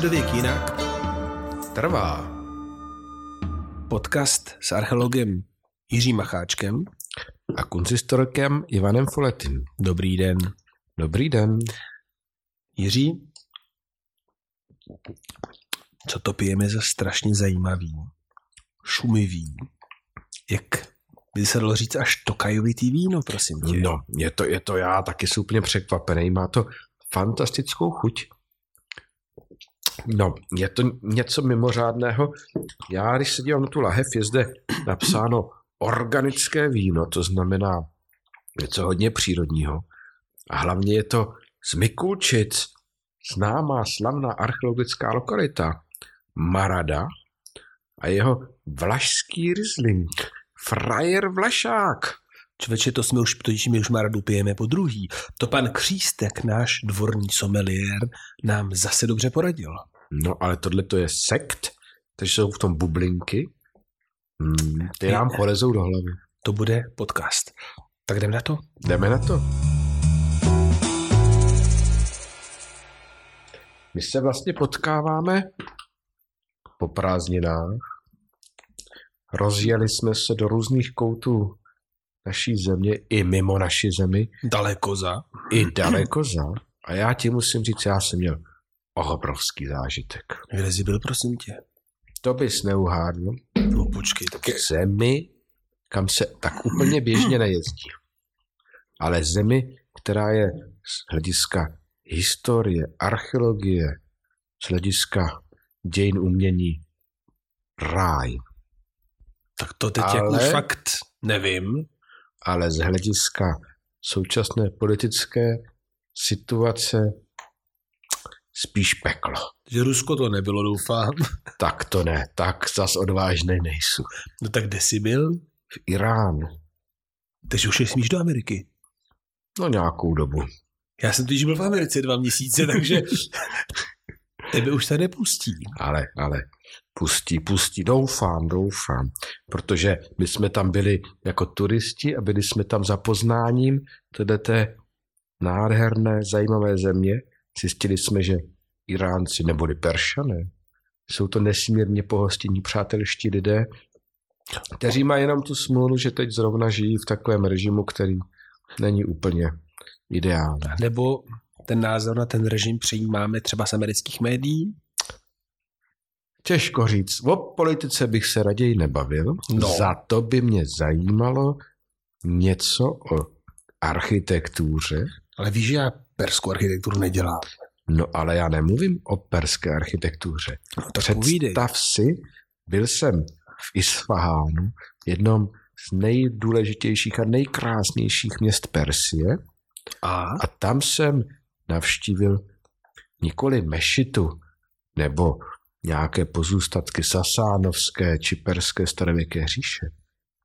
Středověk jinak trvá. Podcast s archeologem Jiřím Macháčkem a konzistorkem Ivanem Foletem. Dobrý den. Dobrý den. Jiří, co to pijeme za strašně zajímavý, šumivý, jak by se dalo říct až tokajovitý víno, prosím tě. No, je to, je to já taky jsem úplně překvapený. Má to fantastickou chuť. No, je to něco mimořádného. Já, když se dívám na tu lahev, je zde napsáno organické víno, to znamená něco hodně přírodního. A hlavně je to z Mikulčic, známá slavná archeologická lokalita Marada a jeho vlašský rizling, frajer Vlašák. Člověče, to jsme už, totiž my už Maradu pijeme po druhý. To pan Křístek, náš dvorní someliér, nám zase dobře poradil. No, ale tohle to je sekt, takže jsou v tom bublinky. Hmm, ty nám polezou do hlavy. To bude podcast. Tak jdeme na to? Jdeme na to. My se vlastně potkáváme po prázdninách. Rozjeli jsme se do různých koutů naší země i mimo naši zemi. Daleko za. I daleko za. A já ti musím říct, já jsem měl obrovský zážitek. Kde jsi byl, prosím tě? To bys neuhádl. No počkej, tak je... Zemi, kam se tak úplně běžně nejezdí. Ale zemi, která je z hlediska historie, archeologie, z hlediska dějin umění ráj. Tak to teď ale, jako už fakt nevím. Ale z hlediska současné politické situace spíš peklo. Že Rusko to nebylo, doufám. Tak to ne, tak zas odvážný nejsou. No tak kde jsi byl? V Iránu. Takže už nesmíš do Ameriky? No nějakou dobu. Já jsem totiž byl v Americe dva měsíce, takže tebe už se nepustí. Ale, ale pustí, pustí, doufám, doufám. Protože my jsme tam byli jako turisti a byli jsme tam za poznáním té nádherné, zajímavé země. Zjistili jsme, že Iránci neboli Peršané jsou to nesmírně pohostinní přátelští lidé, kteří mají jenom tu smůlu, že teď zrovna žijí v takovém režimu, který není úplně ideální. Nebo ten názor na ten režim přijímáme třeba z amerických médií? Těžko říct. O politice bych se raději nebavil. No. Za to by mě zajímalo něco o architektuře. Ale víš, že já perskou architekturu nedělám. No ale já nemluvím o perské architektuře. No, to Představ povídej. si, byl jsem v Isfahánu, jednom z nejdůležitějších a nejkrásnějších měst Persie. A? A tam jsem navštívil nikoli mešitu nebo nějaké pozůstatky sasánovské či perské starověké říše,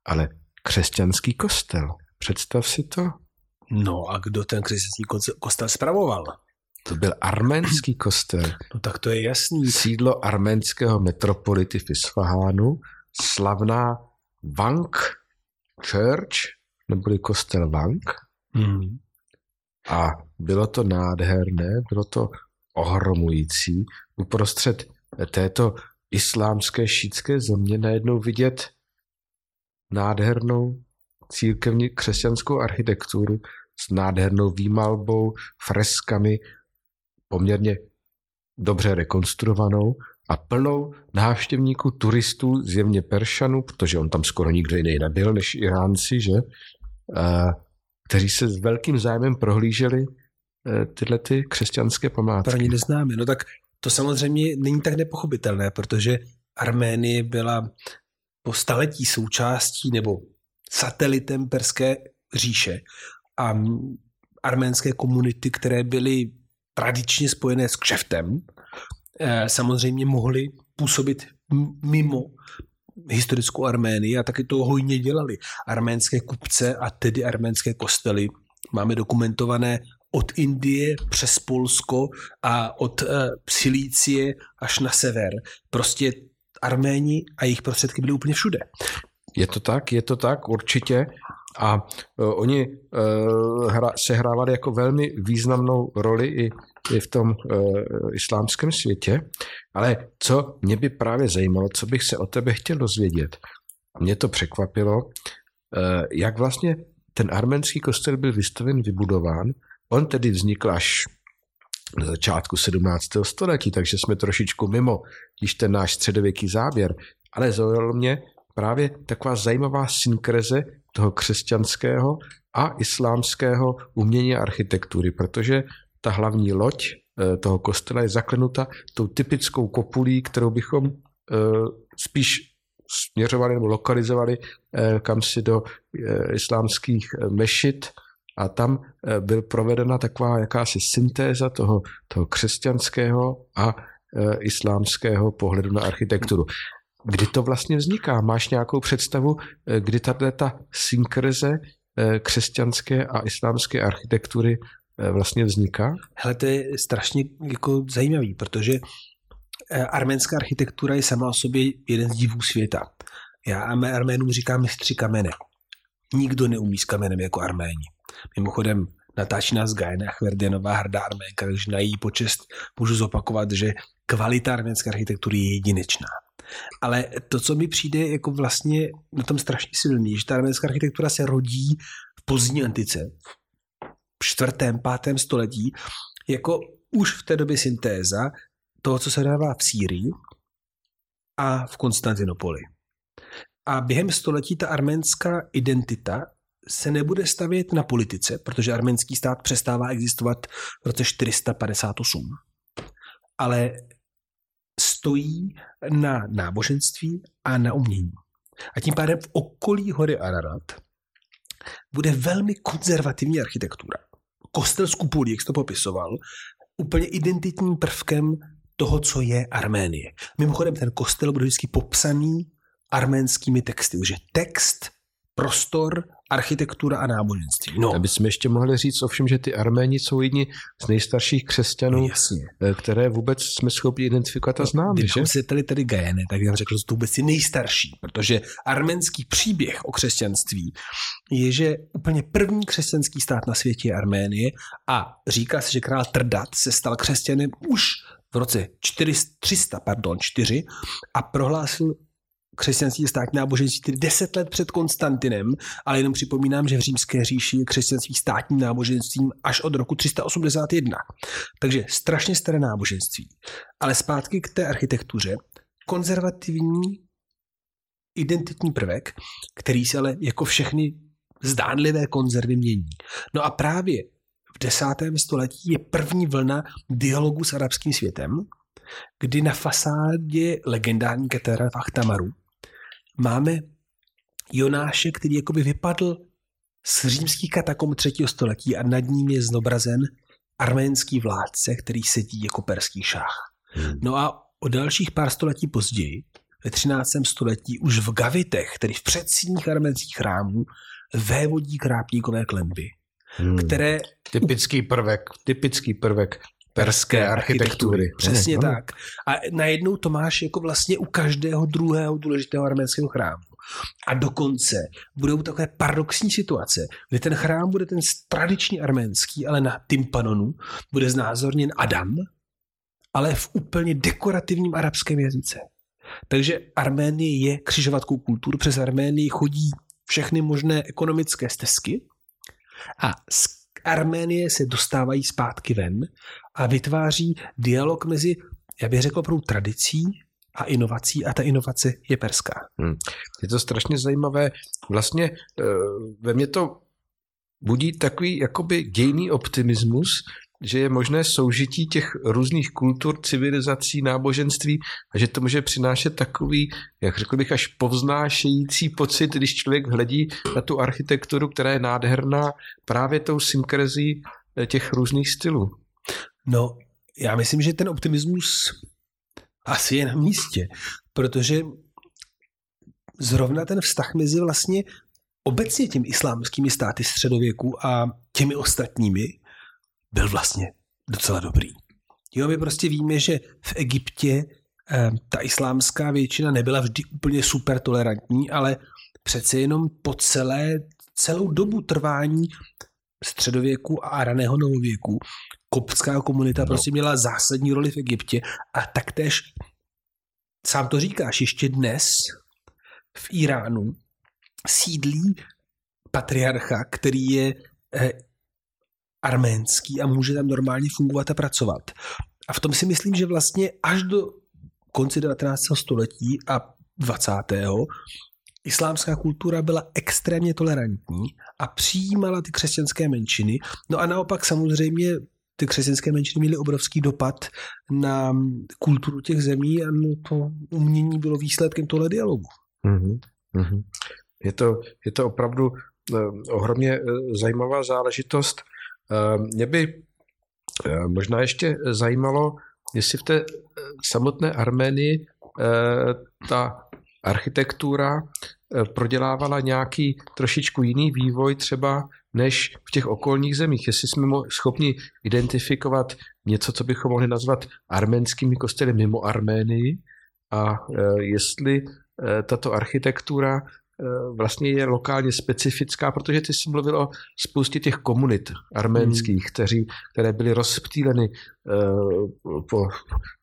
ale křesťanský kostel. Představ si to. No a kdo ten křesťanský kostel spravoval? To byl arménský kostel. No tak to je jasný. Sídlo arménského metropolity v Isfahánu, slavná Vank Church, neboli kostel Vank. Hmm. A bylo to nádherné, bylo to ohromující. Uprostřed této islámské šítské země najednou vidět nádhernou církevní křesťanskou architekturu s nádhernou výmalbou, freskami, poměrně dobře rekonstruovanou a plnou návštěvníků, turistů, zjevně Peršanů, protože on tam skoro nikdo jiný nebyl než Iránci, že? Kteří se s velkým zájmem prohlíželi e, tyhle ty křesťanské památky. Pro ně neznáme. No tak to samozřejmě není tak nepochopitelné, protože Arménie byla po staletí součástí nebo satelitem Perské říše a arménské komunity, které byly tradičně spojené s kšeftem, samozřejmě mohly působit mimo historickou Arménii a taky to hojně dělali. Arménské kupce a tedy arménské kostely máme dokumentované od Indie přes Polsko a od uh, Silície až na sever. Prostě Arméni a jejich prostředky byly úplně všude. Je to tak, je to tak, určitě. A uh, oni uh, hra, sehrávali jako velmi významnou roli i i v tom uh, islámském světě. Ale co mě by právě zajímalo, co bych se o tebe chtěl dozvědět, mě to překvapilo, uh, jak vlastně ten arménský kostel byl vystaven, vybudován. On tedy vznikl až na začátku 17. století, takže jsme trošičku mimo již ten náš středověký záběr, ale zaujalo mě právě taková zajímavá synkreze toho křesťanského a islámského umění a architektury, protože ta hlavní loď eh, toho kostela je zaklenuta tou typickou kopulí, kterou bychom eh, spíš směřovali nebo lokalizovali eh, kam si do islámských mešit a tam byl provedena taková jakási syntéza toho, toho křesťanského a islámského pohledu na architekturu. Kdy to vlastně vzniká? Máš nějakou představu, eh, kdy tato ta synkreze eh, křesťanské a islámské architektury eh, vlastně vzniká? Hele, to je strašně jako zajímavý, protože arménská architektura je sama o sobě jeden z divů světa. Já Arménům říkám mistři kamene. Nikdo neumí s kamenem jako Arméni. Mimochodem, natáčí nás Gajna Chverdenová, hrdá Arménka, takže na její počest můžu zopakovat, že kvalita arménské architektury je jedinečná. Ale to, co mi přijde jako vlastně na tom strašně silný, že ta arménská architektura se rodí v pozdní antice, v čtvrtém, pátém století, jako už v té době syntéza toho, co se dává v Sýrii a v Konstantinopoli. A během století ta arménská identita se nebude stavět na politice, protože arménský stát přestává existovat v roce 458. Ale stojí na náboženství a na umění. A tím pádem v okolí hory Ararat bude velmi konzervativní architektura. Kostel z kupolí, jak jsi to popisoval, úplně identitním prvkem toho, co je Arménie. Mimochodem, ten kostel bude vždycky popsaný arménskými texty, že text, prostor architektura a náboženství. No. Aby jsme ještě mohli říct ovšem, že ty Arméni jsou jedni z nejstarších křesťanů, no, jasně. Eh, které vůbec jsme schopni identifikovat a no, známe. Kdybychom si tady tady Gajany, tak bych řekl, že to vůbec je nejstarší, protože arménský příběh o křesťanství je, že úplně první křesťanský stát na světě je Arménie a říká se, že král Trdat se stal křesťanem už v roce 400, 300, pardon, 4 a prohlásil křesťanství státní náboženství tedy deset let před Konstantinem, ale jenom připomínám, že v římské říši je křesťanství státním náboženstvím až od roku 381. Takže strašně staré náboženství. Ale zpátky k té architektuře. Konzervativní identitní prvek, který se ale jako všechny zdánlivé konzervy mění. No a právě v desátém století je první vlna dialogu s arabským světem, kdy na fasádě legendární katedra v Achtamaru máme Jonáše, který jakoby vypadl z římských katakom třetího století a nad ním je zobrazen arménský vládce, který sedí jako perský šach. Hmm. No a o dalších pár století později, ve 13. století, už v Gavitech, tedy v předsíních arménských chrámů, vévodí krápníkové klenby, hmm. které... Typický prvek, typický prvek perské architektury. Přesně ne, tak. A najednou to máš jako vlastně u každého druhého důležitého arménského chrámu. A dokonce budou takové paradoxní situace, kdy ten chrám bude ten tradiční arménský, ale na tympanonu bude znázorněn Adam, ale v úplně dekorativním arabském jazyce. Takže Arménie je křižovatkou kultur, přes Arménii chodí všechny možné ekonomické stezky a z Arménie se dostávají zpátky ven a vytváří dialog mezi, já bych řekl, opravdu tradicí a inovací a ta inovace je perská. Hmm. Je to strašně zajímavé. Vlastně eh, ve mně to budí takový jakoby dějný optimismus, že je možné soužití těch různých kultur, civilizací, náboženství a že to může přinášet takový, jak řekl bych, až povznášející pocit, když člověk hledí na tu architekturu, která je nádherná právě tou synkrezí eh, těch různých stylů. No, já myslím, že ten optimismus asi je na místě, protože zrovna ten vztah mezi vlastně obecně těmi islámskými státy středověku a těmi ostatními byl vlastně docela dobrý. Jo, my prostě víme, že v Egyptě eh, ta islámská většina nebyla vždy úplně super tolerantní, ale přece jenom po celé, celou dobu trvání středověku a raného novověku koptská komunita no. prostě měla zásadní roli v Egyptě a taktéž, sám to říkáš, ještě dnes v Iránu sídlí patriarcha, který je eh, arménský a může tam normálně fungovat a pracovat. A v tom si myslím, že vlastně až do konci 19. století a 20. islámská kultura byla extrémně tolerantní a přijímala ty křesťanské menšiny. No a naopak samozřejmě ty křesťanské menšiny měly obrovský dopad na kulturu těch zemí a no to umění bylo výsledkem tohle dialogu. Mm-hmm. Je, to, je to opravdu uh, ohromně uh, zajímavá záležitost. Uh, mě by uh, možná ještě zajímalo, jestli v té samotné Arménii ta architektura prodělávala nějaký trošičku jiný vývoj třeba než v těch okolních zemích. Jestli jsme schopni identifikovat něco, co bychom mohli nazvat arménskými kostely mimo Arménii a jestli tato architektura vlastně je lokálně specifická, protože ty jsi mluvil o spoustě těch komunit arménských, hmm. kteří, které byly rozptýleny po,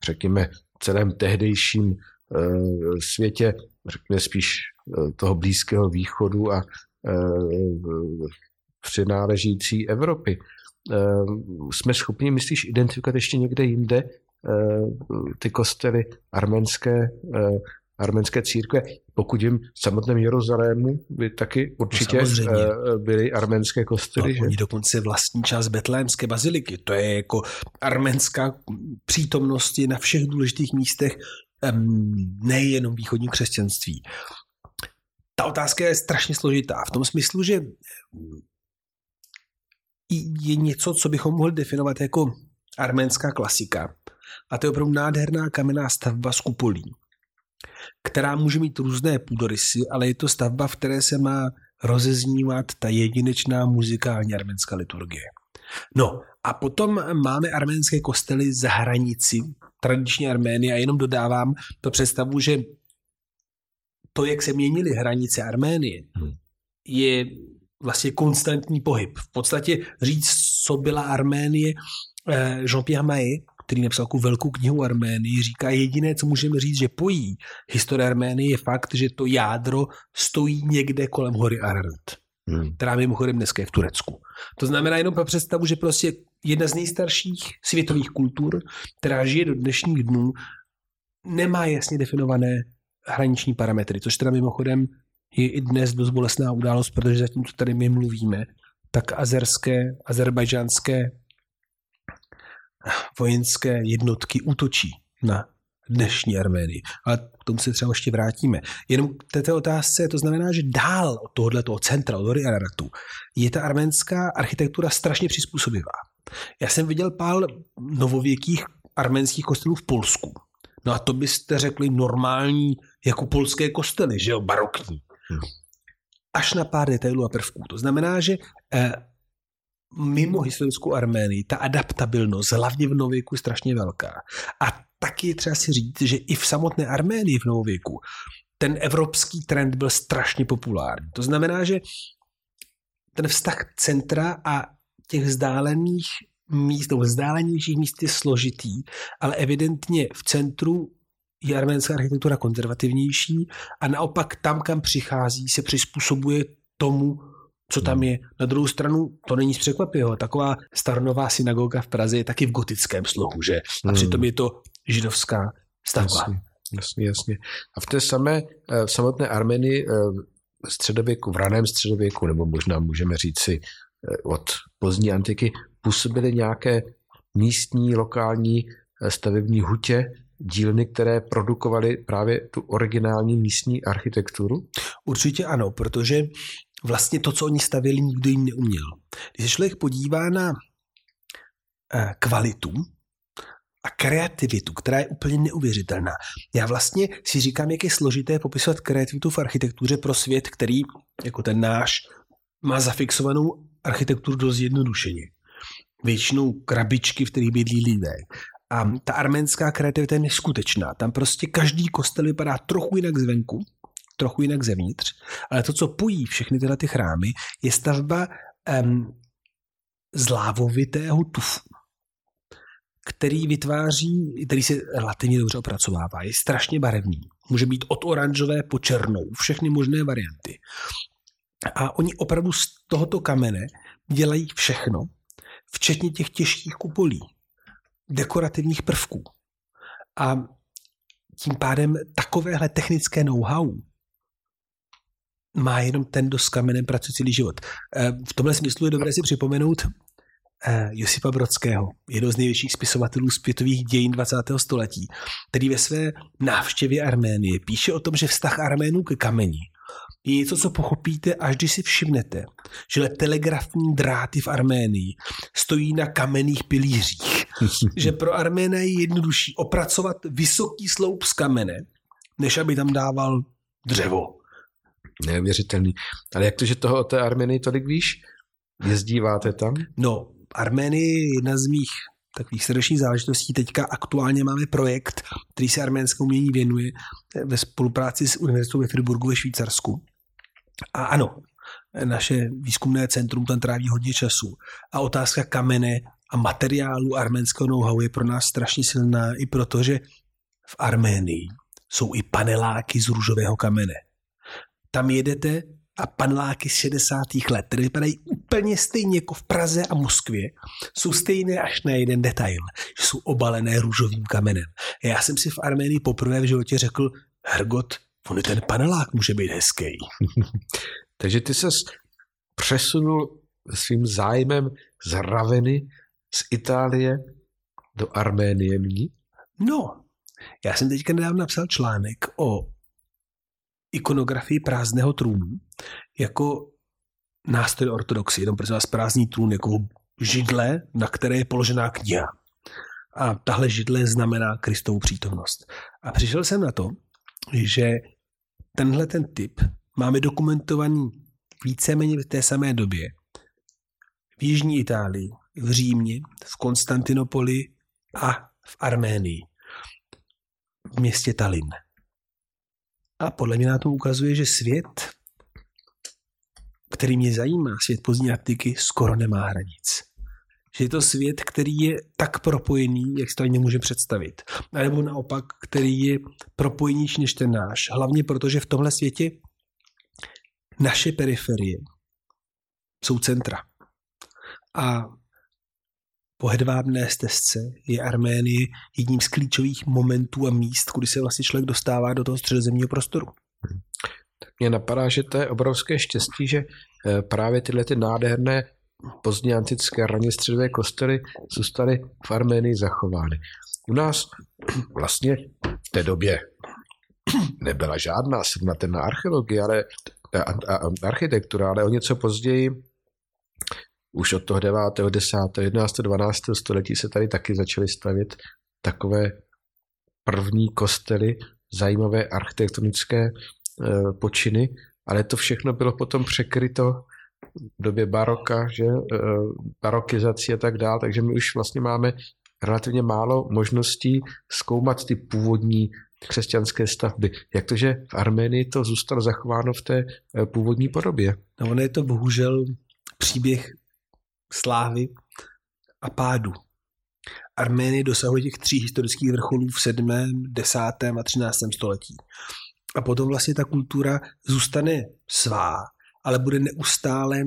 řekněme, celém tehdejším světě, řekněme spíš toho Blízkého východu a přináležící Evropy. Jsme schopni, myslíš, identifikovat ještě někde jinde ty kostely arménské arménské církve. Pokud jim v samotném Jeruzalému by taky určitě no byly arménské kostely. No, že? Oni dokonce vlastní část betlémské baziliky. To je jako arménská přítomnost na všech důležitých místech, nejenom východní křesťanství. Ta otázka je strašně složitá v tom smyslu, že je něco, co bychom mohli definovat jako arménská klasika. A to je opravdu nádherná kamenná stavba z kupolí která může mít různé půdorysy, ale je to stavba, v které se má rozeznívat ta jedinečná muzikální arménská liturgie. No a potom máme arménské kostely za hranici tradiční Arménie a jenom dodávám to představu, že to, jak se měnily hranice Arménie, hmm. je vlastně konstantní pohyb. V podstatě říct, co byla Arménie, eh, Jean-Pierre Maé který napsal takovou velkou knihu Arménii, říká jediné, co můžeme říct, že pojí historie Arménie, je fakt, že to jádro stojí někde kolem hory Ararat, hmm. která mimochodem dneska je v Turecku. To znamená jenom pro představu, že prostě jedna z nejstarších světových kultur, která žije do dnešních dnů, nemá jasně definované hraniční parametry, což teda mimochodem je i dnes dost bolestná událost, protože zatím, co tady my mluvíme, tak azerské, azerbajdžánské vojenské jednotky útočí na dnešní Arménii. Ale k tomu se třeba ještě vrátíme. Jenom k této otázce, to znamená, že dál od tohohle toho centra, od Araratu, je ta arménská architektura strašně přizpůsobivá. Já jsem viděl pár novověkých arménských kostelů v Polsku. No a to byste řekli normální, jako polské kostely, že jo, barokní. Hmm. Až na pár detailů a prvků. To znamená, že eh, mimo historickou Arménii ta adaptabilnost, hlavně v nověku, je strašně velká. A taky je třeba si říct, že i v samotné Arménii v nověku ten evropský trend byl strašně populární. To znamená, že ten vztah centra a těch vzdálených míst, nebo vzdálenějších míst je složitý, ale evidentně v centru je arménská architektura konzervativnější a naopak tam, kam přichází, se přizpůsobuje tomu, co tam hmm. je. Na druhou stranu to není překvapivého. Taková starnová synagoga v Praze je taky v gotickém slohu, že? A hmm. přitom je to židovská stavba. Jasně, jasně, jasně. A v té samé, eh, v samotné Armenii eh, středověku, v raném středověku, nebo možná můžeme říct si eh, od pozdní antiky, působily nějaké místní, lokální stavební hutě, dílny, které produkovaly právě tu originální místní architekturu? Určitě ano, protože vlastně to, co oni stavili, nikdo jim neuměl. Když se člověk podívá na eh, kvalitu a kreativitu, která je úplně neuvěřitelná. Já vlastně si říkám, jak je složité popisovat kreativitu v architektuře pro svět, který, jako ten náš, má zafixovanou architekturu dost zjednodušeně. Většinou krabičky, v kterých bydlí lidé. A ta arménská kreativita je neskutečná. Tam prostě každý kostel vypadá trochu jinak zvenku, trochu jinak zevnitř, ale to, co pojí všechny tyhle ty chrámy, je stavba um, z lávovitého tufu. který vytváří, který se relativně dobře opracovává, je strašně barevný. Může být od oranžové po černou, všechny možné varianty. A oni opravdu z tohoto kamene dělají všechno, včetně těch těžkých kupolí, dekorativních prvků. A tím pádem takovéhle technické know-how má jenom ten, kdo s kamenem pracuje celý život. Eh, v tomhle smyslu je dobré si připomenout eh, Josipa Brodského, jedno z největších spisovatelů světových dějin 20. století, který ve své návštěvě Arménie píše o tom, že vztah Arménů ke kameni je něco, co pochopíte, až když si všimnete, že telegrafní dráty v Arménii stojí na kamenných pilířích. že pro Arména je jednodušší opracovat vysoký sloup z kamene, než aby tam dával dřevo. Neuvěřitelný. Ale jak to, že toho o té Armenii tolik víš? Jezdíváte tam? No, Arménie je jedna z mých takových srdečních záležitostí. Teďka aktuálně máme projekt, který se arménskému umění věnuje ve spolupráci s Univerzitou ve Friburgu ve Švýcarsku. A ano, naše výzkumné centrum tam tráví hodně času. A otázka kamene a materiálu arménského know-how je pro nás strašně silná i proto, že v Arménii jsou i paneláky z růžového kamene. Tam jedete a paneláky z 60. let, které vypadají úplně stejně jako v Praze a Moskvě, jsou stejné až na jeden detail, že jsou obalené růžovým kamenem. Já jsem si v Arménii poprvé v životě řekl, Hergot, on ten panelák může být hezký. Takže ty ses přesunul svým zájmem z Raveny, z Itálie do Arménie nyní? No, já jsem teďka nedávno napsal článek o ikonografii prázdného trůnu jako nástroj ortodoxy. Jenom prosím vás, prázdný trůn jako židle, na které je položená kniha. A tahle židle znamená Kristovu přítomnost. A přišel jsem na to, že tenhle ten typ máme dokumentovaný víceméně v té samé době v Jižní Itálii, v Římě, v Konstantinopoli a v Arménii, v městě Tallinn. A podle mě na to ukazuje, že svět, který mě zajímá, svět pozdní antiky, skoro nemá hranic. Že je to svět, který je tak propojený, jak si to ani nemůže představit. A nebo naopak, který je propojenější než ten náš. Hlavně proto, že v tomhle světě naše periferie jsou centra. A po hedvábné stezce je Arménie jedním z klíčových momentů a míst, kudy se vlastně člověk dostává do toho středozemního prostoru. Mě napadá, že to je obrovské štěstí, že eh, právě tyhle ty nádherné pozdně antické raně středové kostely zůstaly v Arménii zachovány. U nás vlastně v té době nebyla žádná srovnatelná archeologie, ale a, a, architektura, ale o něco později už od toho 9., 10., 11., 12. století se tady taky začaly stavět takové první kostely, zajímavé architektonické e, počiny, ale to všechno bylo potom překryto v době baroka, že, e, barokizací a tak dále, takže my už vlastně máme relativně málo možností zkoumat ty původní křesťanské stavby. Jak to, že v Arménii to zůstalo zachováno v té e, původní podobě? No ono je to bohužel příběh slávy a pádu. Arménie dosahuje těch tří historických vrcholů v 7., 10. a 13. století. A potom vlastně ta kultura zůstane svá, ale bude neustále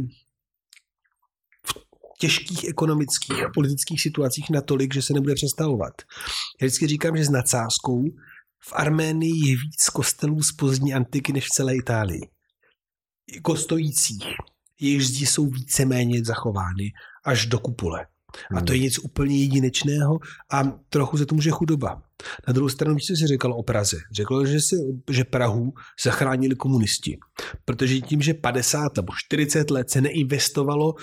v těžkých ekonomických a politických situacích natolik, že se nebude přestavovat. Já vždycky říkám, že s nadsázkou v Arménii je víc kostelů z pozdní antiky než v celé Itálii. Jako stojících jejich zdi jsou víceméně zachovány až do kupole. A to je hmm. něco úplně jedinečného a trochu se to může chudoba. Na druhou stranu, co si říkal o Praze? Řekl, že, si, že Prahu zachránili komunisti. Protože tím, že 50 nebo 40 let se neinvestovalo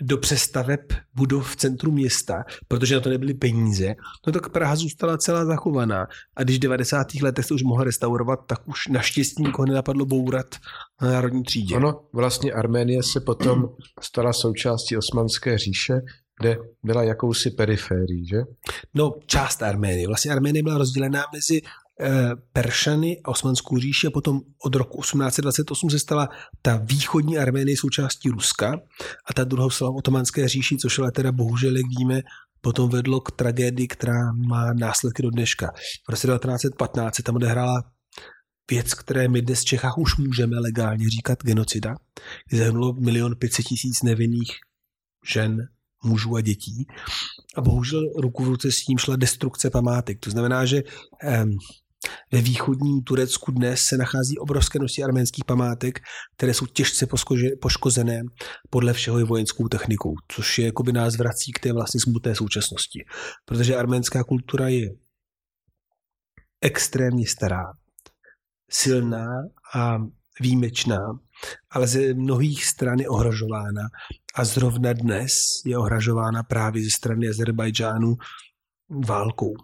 do přestaveb budov v centru města, protože na to nebyly peníze, no tak Praha zůstala celá zachovaná. A když v 90. letech se už mohla restaurovat, tak už naštěstí nikoho nenapadlo bourat na národní třídě. Ono, vlastně Arménie se potom stala součástí Osmanské říše, kde byla jakousi periférií, že? No, část Arménie. Vlastně Arménie byla rozdělená mezi Eh, Peršany a Osmanskou říši a potom od roku 1828 se stala ta východní Arménie součástí Ruska a ta druhou stala otomanské říši, což ale teda bohužel, jak víme, potom vedlo k tragédii, která má následky do dneška. V roce 1915 se tam odehrála věc, které my dnes v Čechách už můžeme legálně říkat genocida, kdy zahynulo milion pětset tisíc nevinných žen, mužů a dětí. A bohužel ruku v ruce s tím šla destrukce památek. To znamená, že ve východním Turecku dnes se nachází obrovské množství arménských památek, které jsou těžce poškozené podle všeho i vojenskou technikou, což je jakoby nás vrací k té vlastně smutné současnosti. Protože arménská kultura je extrémně stará, silná a výjimečná, ale ze mnohých stran je ohrožována a zrovna dnes je ohrožována právě ze strany Azerbajdžánu válkou.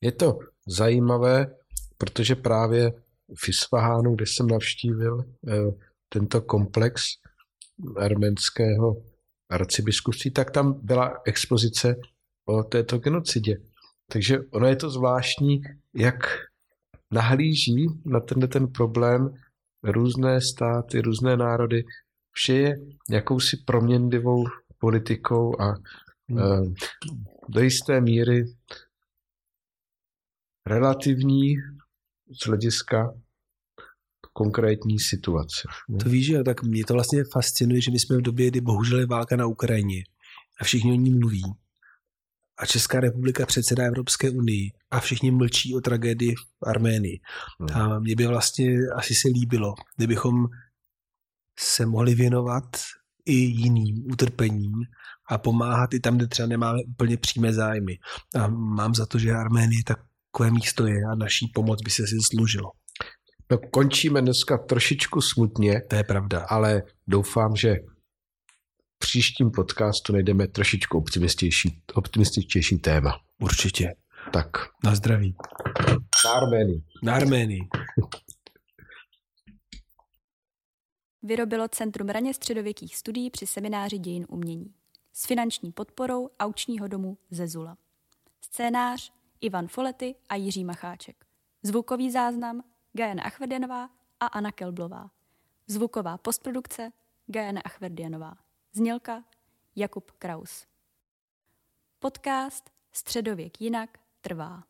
Je to zajímavé, protože právě v Isfahánu, kde jsem navštívil eh, tento komplex arménského arcibiskupství, tak tam byla expozice o této genocidě. Takže ono je to zvláštní, jak nahlíží na tenhle ten problém různé státy, různé národy. Vše je jakousi proměnlivou politikou a hmm. do jisté míry relativní z hlediska konkrétní situace. To víš, že tak mě to vlastně fascinuje, že my jsme v době, kdy bohužel je válka na Ukrajině a všichni o ní mluví. A Česká republika předsedá Evropské unii a všichni mlčí o tragédii v Arménii. Hmm. A mě by vlastně asi se líbilo, kdybychom se mohli věnovat i jiným utrpením a pomáhat i tam, kde třeba nemáme úplně přímé zájmy. A mám za to, že Arménie tak takové místo je a naší pomoc by se si zasloužilo. No, končíme dneska trošičku smutně. To je pravda. Ale doufám, že příštím podcastu najdeme trošičku optimističtější, optimističtější téma. Určitě. Tak. Na zdraví. Na Arménii. Na Arménii. Vyrobilo Centrum raně středověkých studií při semináři dějin umění s finanční podporou aučního domu Zezula. Scénář Ivan Folety a Jiří Macháček. Zvukový záznam Gajana Achverdianová a Anna Kelblová. Zvuková postprodukce Gajana Achverdianová. Znělka Jakub Kraus. Podcast Středověk jinak trvá.